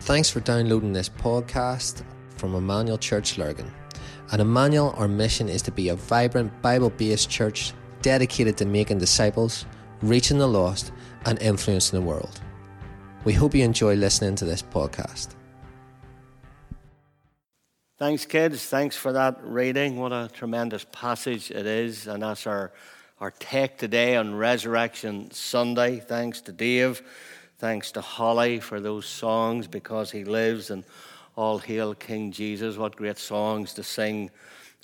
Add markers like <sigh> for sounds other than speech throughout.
Thanks for downloading this podcast from Emmanuel Church Lurgan. At Emmanuel, our mission is to be a vibrant, Bible based church dedicated to making disciples, reaching the lost, and influencing the world. We hope you enjoy listening to this podcast. Thanks, kids. Thanks for that reading. What a tremendous passage it is. And that's our, our take today on Resurrection Sunday. Thanks to Dave. Thanks to Holly for those songs because he lives and all hail King Jesus. What great songs to sing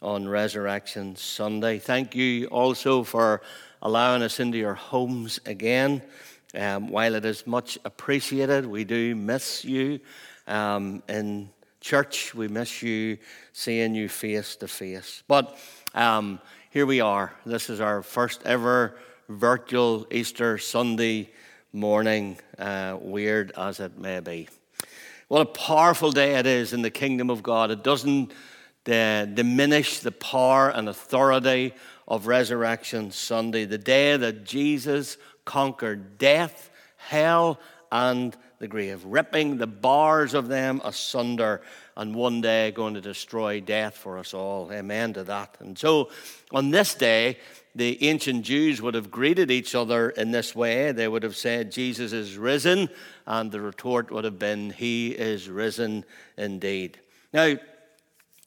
on Resurrection Sunday. Thank you also for allowing us into your homes again. Um, while it is much appreciated, we do miss you um, in church. We miss you seeing you face to face. But um, here we are. This is our first ever virtual Easter Sunday morning, uh, weird as it may be. What a powerful day it is in the kingdom of God. It doesn't uh, diminish the power and authority of Resurrection Sunday, the day that Jesus conquered death, hell, and the grave, ripping the bars of them asunder, and one day going to destroy death for us all. Amen to that. And so on this day, the ancient Jews would have greeted each other in this way. They would have said, Jesus is risen, and the retort would have been, He is risen indeed. Now,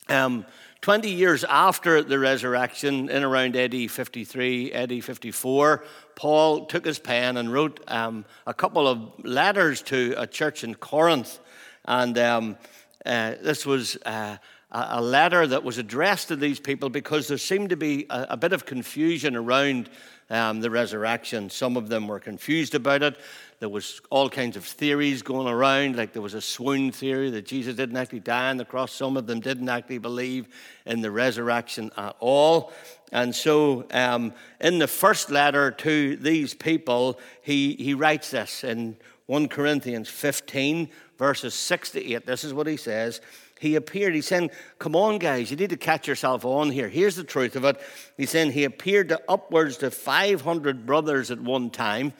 um, 20 years after the resurrection, in around AD 53, AD 54, Paul took his pen and wrote um, a couple of letters to a church in Corinth. And um, uh, this was. Uh, a letter that was addressed to these people because there seemed to be a, a bit of confusion around um, the resurrection. Some of them were confused about it. There was all kinds of theories going around, like there was a swoon theory that Jesus didn't actually die on the cross. Some of them didn't actually believe in the resurrection at all. And so, um, in the first letter to these people, he, he writes this in 1 Corinthians 15, verses 6 to 8. This is what he says he appeared. He's saying, Come on, guys, you need to catch yourself on here. Here's the truth of it. He's saying he appeared to upwards to 500 brothers at one time.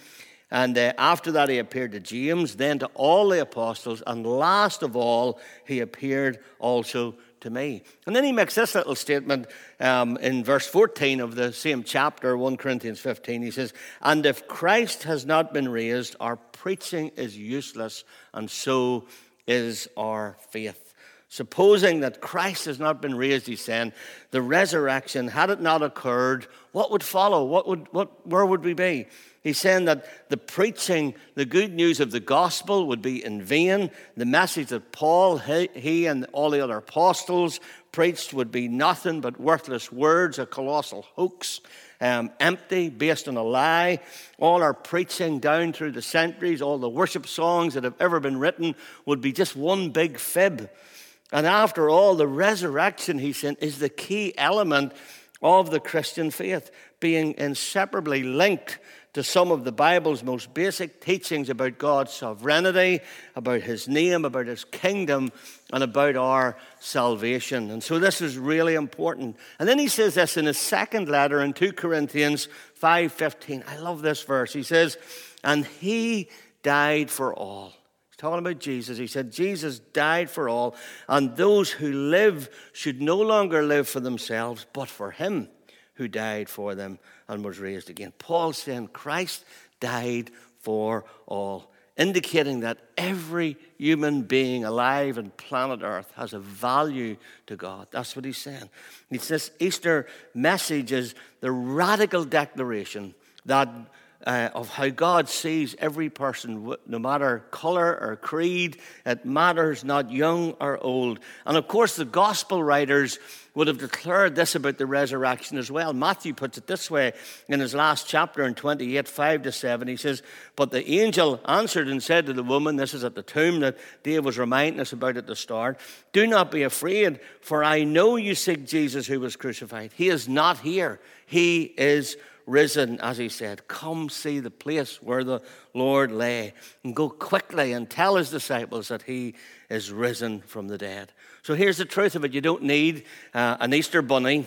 And uh, after that, he appeared to James, then to all the apostles, and last of all, he appeared also to me. And then he makes this little statement um, in verse 14 of the same chapter, 1 Corinthians 15. He says, And if Christ has not been raised, our preaching is useless, and so is our faith. Supposing that Christ has not been raised, he's saying, the resurrection, had it not occurred, what would follow? What would, what, where would we be? He's saying that the preaching, the good news of the gospel would be in vain. The message that Paul, he, he and all the other apostles preached would be nothing but worthless words, a colossal hoax, um, empty, based on a lie. All our preaching down through the centuries, all the worship songs that have ever been written would be just one big fib. And after all, the resurrection, he said, is the key element of the Christian faith, being inseparably linked to some of the Bible's most basic teachings about God's sovereignty, about his name, about his kingdom, and about our salvation. And so this is really important. And then he says this in his second letter in 2 Corinthians 5:15. I love this verse. He says, "And he died for all." Talking about Jesus. He said, Jesus died for all, and those who live should no longer live for themselves, but for him who died for them and was raised again. Paul saying, Christ died for all, indicating that every human being alive on planet Earth has a value to God. That's what he's saying. It's this Easter message is the radical declaration that uh, of how God sees every person, no matter color or creed. It matters not young or old. And of course, the gospel writers would have declared this about the resurrection as well. Matthew puts it this way in his last chapter in 28, 5 to 7. He says, But the angel answered and said to the woman, This is at the tomb that Dave was reminding us about at the start, Do not be afraid, for I know you seek Jesus who was crucified. He is not here, he is risen, as he said. Come see the place where the Lord lay, and go quickly and tell his disciples that he is risen from the dead. So here's the truth of it you don't need uh, an Easter bunny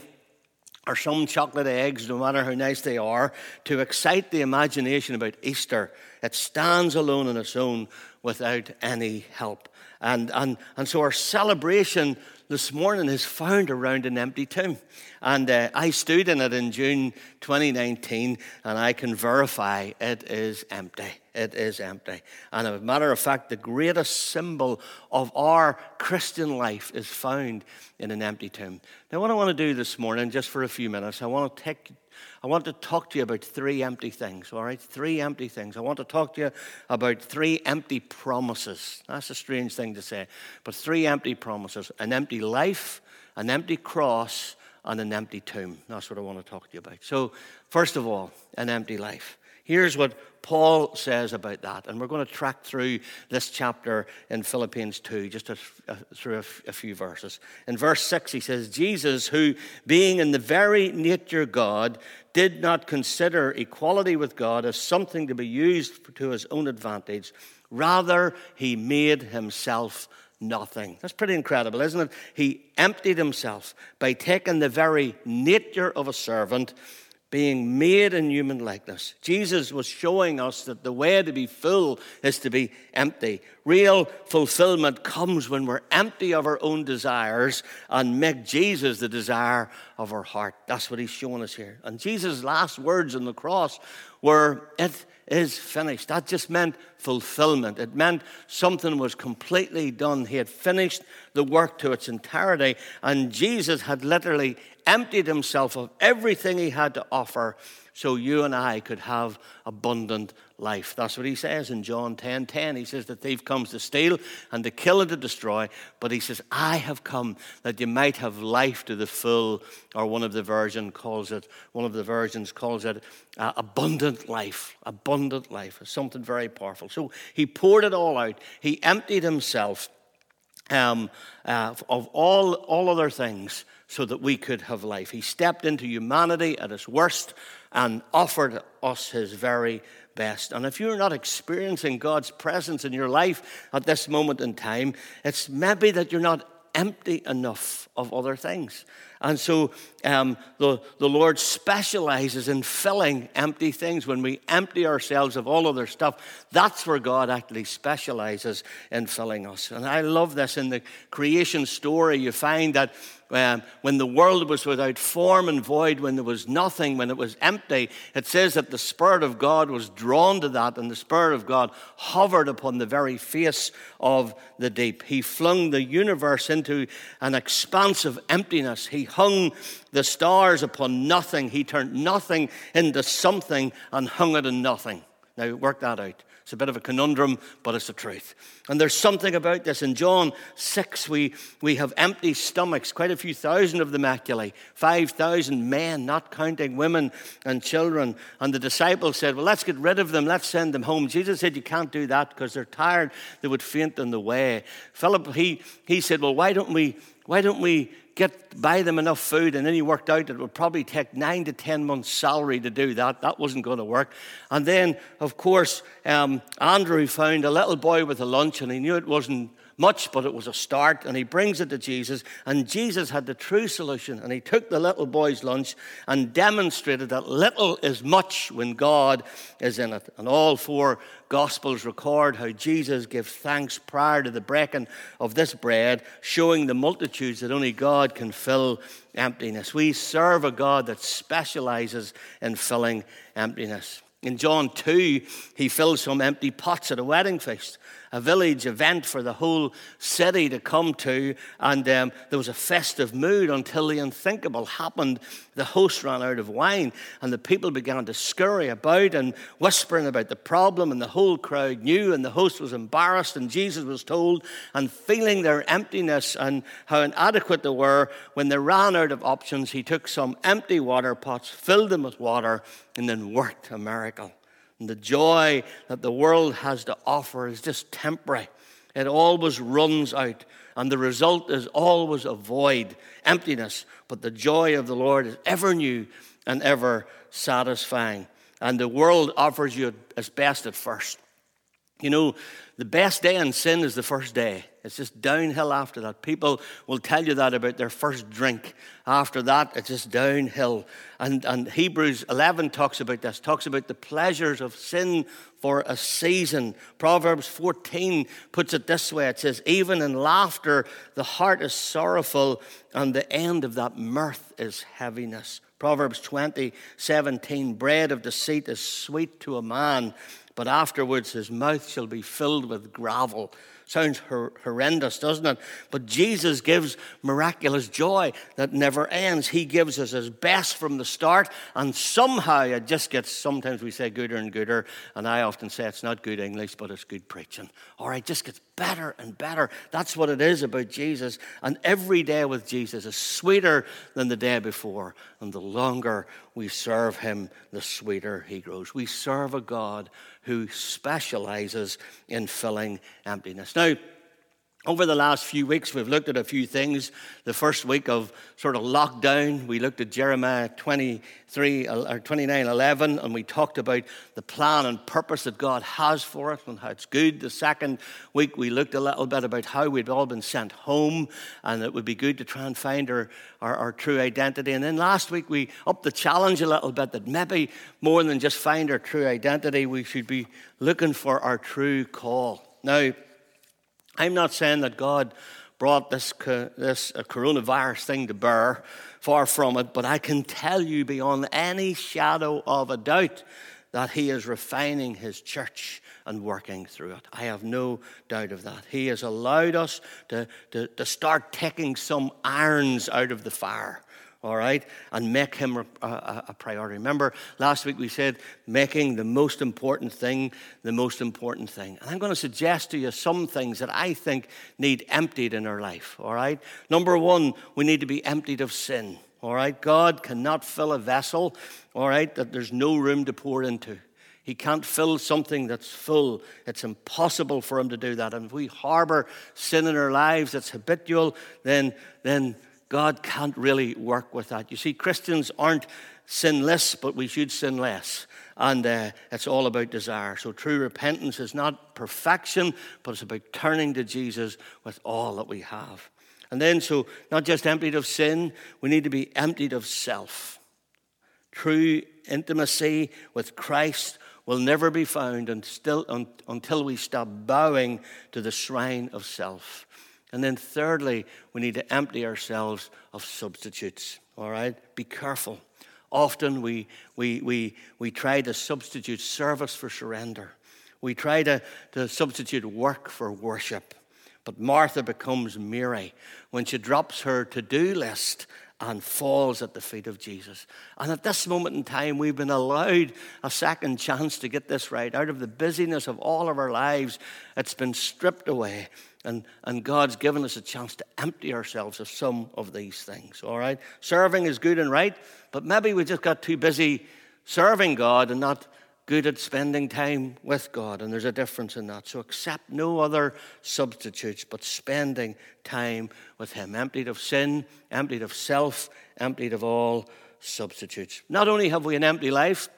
or some chocolate eggs, no matter how nice they are, to excite the imagination about Easter. It stands alone on its own without any help. And, and, and so our celebration this morning is found around an empty tomb. And uh, I stood in it in June 2019, and I can verify it is empty. It is empty. And as a matter of fact, the greatest symbol of our Christian life is found in an empty tomb. Now, what I want to do this morning, just for a few minutes, I want to take I want to talk to you about three empty things, all right? Three empty things. I want to talk to you about three empty promises. That's a strange thing to say, but three empty promises an empty life, an empty cross, and an empty tomb. That's what I want to talk to you about. So, first of all, an empty life. Here's what Paul says about that. And we're going to track through this chapter in Philippians 2, just a, a, through a, f- a few verses. In verse 6, he says, Jesus, who, being in the very nature God, did not consider equality with God as something to be used to his own advantage. Rather, he made himself nothing. That's pretty incredible, isn't it? He emptied himself by taking the very nature of a servant being made in human likeness. Jesus was showing us that the way to be full is to be empty. Real fulfillment comes when we're empty of our own desires and make Jesus the desire of our heart. That's what he's showing us here. And Jesus' last words on the cross were, It is finished. That just meant fulfillment. It meant something was completely done. He had finished the work to its entirety, and Jesus had literally emptied himself of everything he had to offer so you and I could have abundant life. That's what he says in John 10 10. He says, The thief comes to steal and to kill and to destroy, but he says, I have come that you might have life to the full, or one of the version calls it, one of the versions calls it uh, abundant life. Abundant life is something very powerful. So he poured it all out, he emptied himself um, uh, of all, all other things so that we could have life. He stepped into humanity at its worst and offered us his very best. And if you're not experiencing God's presence in your life at this moment in time, it's maybe that you're not empty enough of other things. And so um, the, the Lord specializes in filling empty things. When we empty ourselves of all other stuff, that's where God actually specializes in filling us. And I love this in the creation story. You find that um, when the world was without form and void, when there was nothing, when it was empty, it says that the Spirit of God was drawn to that, and the Spirit of God hovered upon the very face of the deep. He flung the universe into an expanse of emptiness. He hung the stars upon nothing. He turned nothing into something and hung it in nothing. Now, work that out. It's a bit of a conundrum, but it's the truth. And there's something about this. In John 6, we, we have empty stomachs, quite a few thousand of them actually, 5,000 men, not counting women and children. And the disciples said, Well, let's get rid of them, let's send them home. Jesus said, You can't do that because they're tired, they would faint on the way. Philip, he, he said, Well, why don't we, why don't we get buy them enough food, and then he worked out it would probably take nine to ten months' salary to do that. That wasn't going to work. And then, of course, um, Andrew found a little boy with a lunch, and he knew it wasn't much, but it was a start. And he brings it to Jesus, and Jesus had the true solution. And he took the little boy's lunch and demonstrated that little is much when God is in it. And all four Gospels record how Jesus gives thanks prior to the breaking of this bread, showing the multitudes that only God can fill emptiness. We serve a God that specializes in filling emptiness. In John 2, he fills some empty pots at a wedding feast a village event for the whole city to come to, and um, there was a festive mood until the unthinkable happened. The host ran out of wine, and the people began to scurry about and whispering about the problem, and the whole crowd knew, and the host was embarrassed, and Jesus was told, and feeling their emptiness and how inadequate they were, when they ran out of options, he took some empty water pots, filled them with water, and then worked a miracle. And the joy that the world has to offer is just temporary. It always runs out, and the result is always a void, emptiness. But the joy of the Lord is ever new and ever satisfying. And the world offers you its best at first. You know, the best day in sin is the first day. It's just downhill after that. People will tell you that about their first drink. After that, it's just downhill. And, and Hebrews 11 talks about this, talks about the pleasures of sin for a season. Proverbs 14 puts it this way it says, Even in laughter, the heart is sorrowful, and the end of that mirth is heaviness. Proverbs 20, 17, bread of deceit is sweet to a man, but afterwards his mouth shall be filled with gravel. Sounds horrendous, doesn't it? But Jesus gives miraculous joy that never ends. He gives us his best from the start, and somehow it just gets, sometimes we say gooder and gooder, and I often say it's not good English, but it's good preaching. Or right, just gets better and better. That's what it is about Jesus. And every day with Jesus is sweeter than the day before. And the longer we serve him, the sweeter he grows. We serve a God who specializes in filling emptiness. Now, over the last few weeks, we've looked at a few things. The first week of sort of lockdown, we looked at Jeremiah 23 uh, or 29 11, and we talked about the plan and purpose that God has for us and how it's good. The second week, we looked a little bit about how we'd all been sent home, and it would be good to try and find our, our, our true identity. And then last week, we upped the challenge a little bit that maybe more than just find our true identity, we should be looking for our true call. Now, I'm not saying that God brought this, this uh, coronavirus thing to bear, far from it, but I can tell you beyond any shadow of a doubt that He is refining His church and working through it. I have no doubt of that. He has allowed us to, to, to start taking some irons out of the fire all right, and make him a, a, a, priority. Remember, last week we said making the most important thing the most important thing. And I'm going to suggest to you some things that I think need emptied in our life, all right? Number one, we need to be emptied of sin, all right? God cannot fill a vessel, all right, that there's no room to pour into. He can't fill something that's full. It's impossible for him to do that. And if we harbor sin in our lives that's habitual, then, then God can't really work with that. You see, Christians aren't sinless, but we should sin less. And uh, it's all about desire. So true repentance is not perfection, but it's about turning to Jesus with all that we have. And then, so not just emptied of sin, we need to be emptied of self. True intimacy with Christ will never be found until, until we stop bowing to the shrine of self. And then, thirdly, we need to empty ourselves of substitutes. All right? Be careful. Often we, we, we, we try to substitute service for surrender, we try to, to substitute work for worship. But Martha becomes Mary when she drops her to do list and falls at the feet of Jesus. And at this moment in time, we've been allowed a second chance to get this right. Out of the busyness of all of our lives, it's been stripped away. And, and God's given us a chance to empty ourselves of some of these things, all right? Serving is good and right, but maybe we just got too busy serving God and not good at spending time with God, and there's a difference in that. So accept no other substitutes but spending time with Him, emptied of sin, emptied of self, emptied of all substitutes. Not only have we an empty life,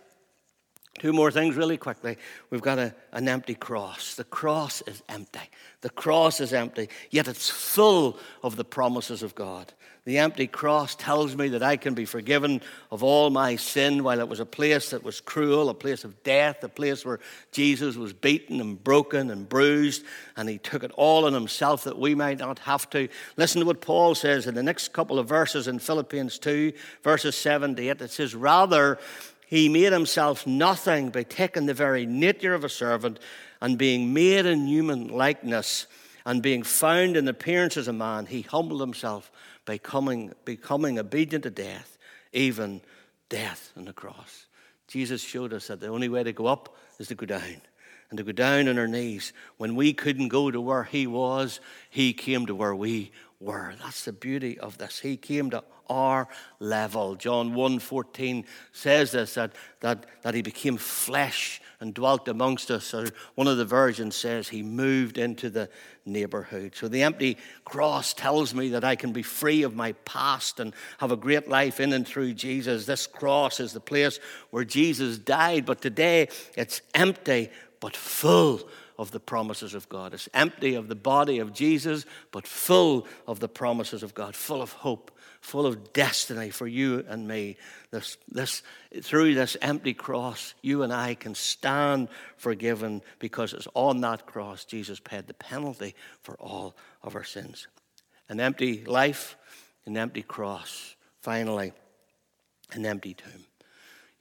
Two more things really quickly. We've got a, an empty cross. The cross is empty. The cross is empty, yet it's full of the promises of God. The empty cross tells me that I can be forgiven of all my sin while it was a place that was cruel, a place of death, a place where Jesus was beaten and broken and bruised, and he took it all on himself that we might not have to. Listen to what Paul says in the next couple of verses in Philippians 2, verses 7 to 8. It says, Rather, he made himself nothing by taking the very nature of a servant and being made in human likeness and being found in appearance as a man, he humbled himself by coming, becoming obedient to death, even death on the cross. Jesus showed us that the only way to go up is to go down and to go down on our knees. When we couldn't go to where he was, he came to where we were. That's the beauty of this. He came to our level. John 1.14 says this, that, that, that he became flesh and dwelt amongst us. Or one of the versions says he moved into the neighborhood. So the empty cross tells me that I can be free of my past and have a great life in and through Jesus. This cross is the place where Jesus died, but today it's empty but full of the promises of God. It's empty of the body of Jesus, but full of the promises of God, full of hope, full of destiny for you and me. This, this, through this empty cross, you and I can stand forgiven because it's on that cross Jesus paid the penalty for all of our sins. An empty life, an empty cross. Finally, an empty tomb.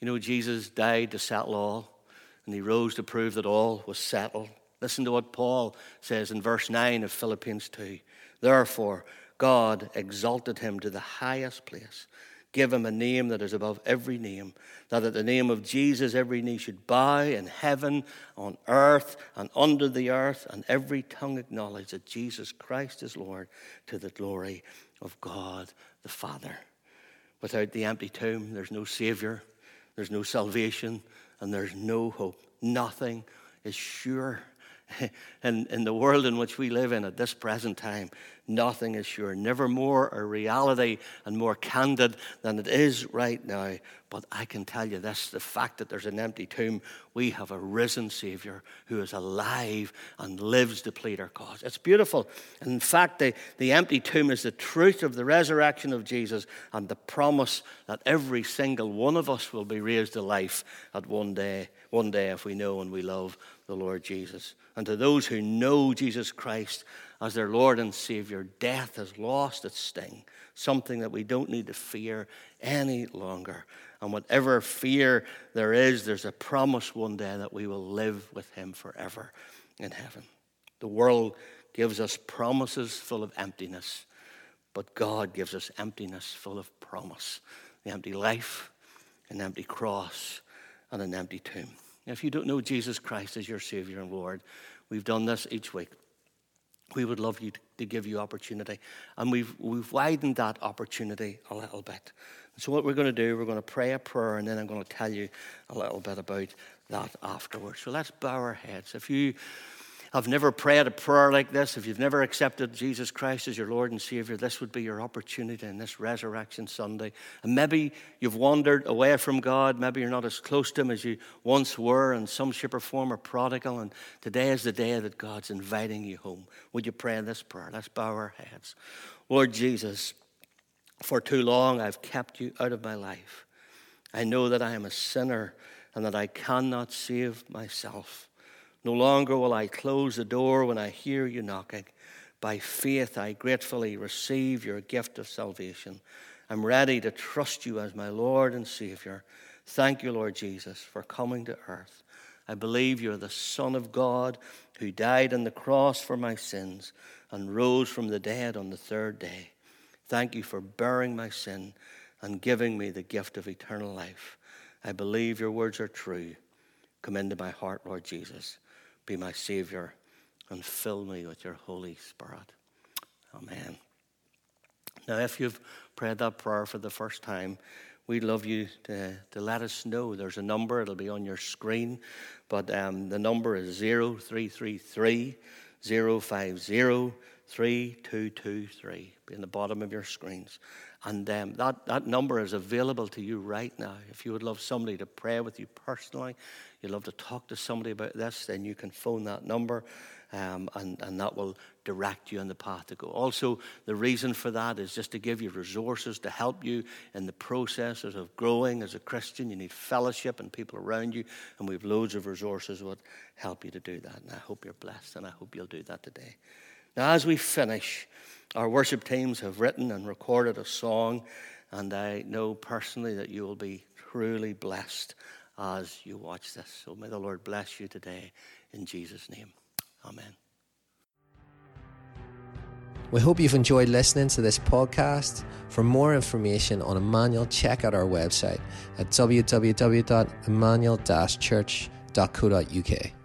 You know, Jesus died to settle all, and he rose to prove that all was settled. Listen to what Paul says in verse 9 of Philippians 2. Therefore, God exalted him to the highest place, give him a name that is above every name, that at the name of Jesus every knee should bow in heaven, on earth, and under the earth, and every tongue acknowledge that Jesus Christ is Lord to the glory of God the Father. Without the empty tomb, there's no Savior, there's no salvation, and there's no hope. Nothing is sure. <laughs> in, in the world in which we live in at this present time, nothing is sure. Never more a reality and more candid than it is right now. But I can tell you this the fact that there's an empty tomb, we have a risen Savior who is alive and lives to plead our cause. It's beautiful. In fact, the, the empty tomb is the truth of the resurrection of Jesus and the promise that every single one of us will be raised to life at one day, one day if we know and we love the Lord Jesus. And to those who know Jesus Christ as their Lord and Savior, death has lost its sting, something that we don't need to fear any longer. And whatever fear there is, there's a promise one day that we will live with Him forever in heaven. The world gives us promises full of emptiness, but God gives us emptiness full of promise the empty life, an empty cross, and an empty tomb. If you don't know Jesus Christ as your Savior and Lord, we've done this each week. We would love you to give you opportunity. And we've, we've widened that opportunity a little bit. So, what we're going to do, we're going to pray a prayer, and then I'm going to tell you a little bit about that afterwards. So, let's bow our heads. If you have never prayed a prayer like this, if you've never accepted Jesus Christ as your Lord and Savior, this would be your opportunity in this Resurrection Sunday. And maybe you've wandered away from God. Maybe you're not as close to Him as you once were in some shape or form or prodigal. And today is the day that God's inviting you home. Would you pray this prayer? Let's bow our heads. Lord Jesus, for too long I've kept you out of my life. I know that I am a sinner and that I cannot save myself. No longer will I close the door when I hear you knocking. By faith, I gratefully receive your gift of salvation. I'm ready to trust you as my Lord and Savior. Thank you, Lord Jesus, for coming to earth. I believe you're the Son of God who died on the cross for my sins and rose from the dead on the third day. Thank you for bearing my sin and giving me the gift of eternal life. I believe your words are true. Come into my heart, Lord Jesus be my Savior, and fill me with your Holy Spirit. Amen. Now, if you've prayed that prayer for the first time, we'd love you to, to let us know. There's a number, it'll be on your screen, but um, the number is 0333 050 3223. In the bottom of your screens. And um, that, that number is available to you right now. If you would love somebody to pray with you personally, you'd love to talk to somebody about this, then you can phone that number. Um, and, and that will direct you on the path to go. Also, the reason for that is just to give you resources to help you in the processes of growing as a Christian. You need fellowship and people around you, and we have loads of resources that help you to do that. And I hope you're blessed, and I hope you'll do that today. Now, as we finish, our worship teams have written and recorded a song, and I know personally that you will be truly blessed as you watch this. So may the Lord bless you today in Jesus' name. Amen. We hope you've enjoyed listening to this podcast. For more information on Emmanuel, check out our website at www.emmanuel-church.co.uk.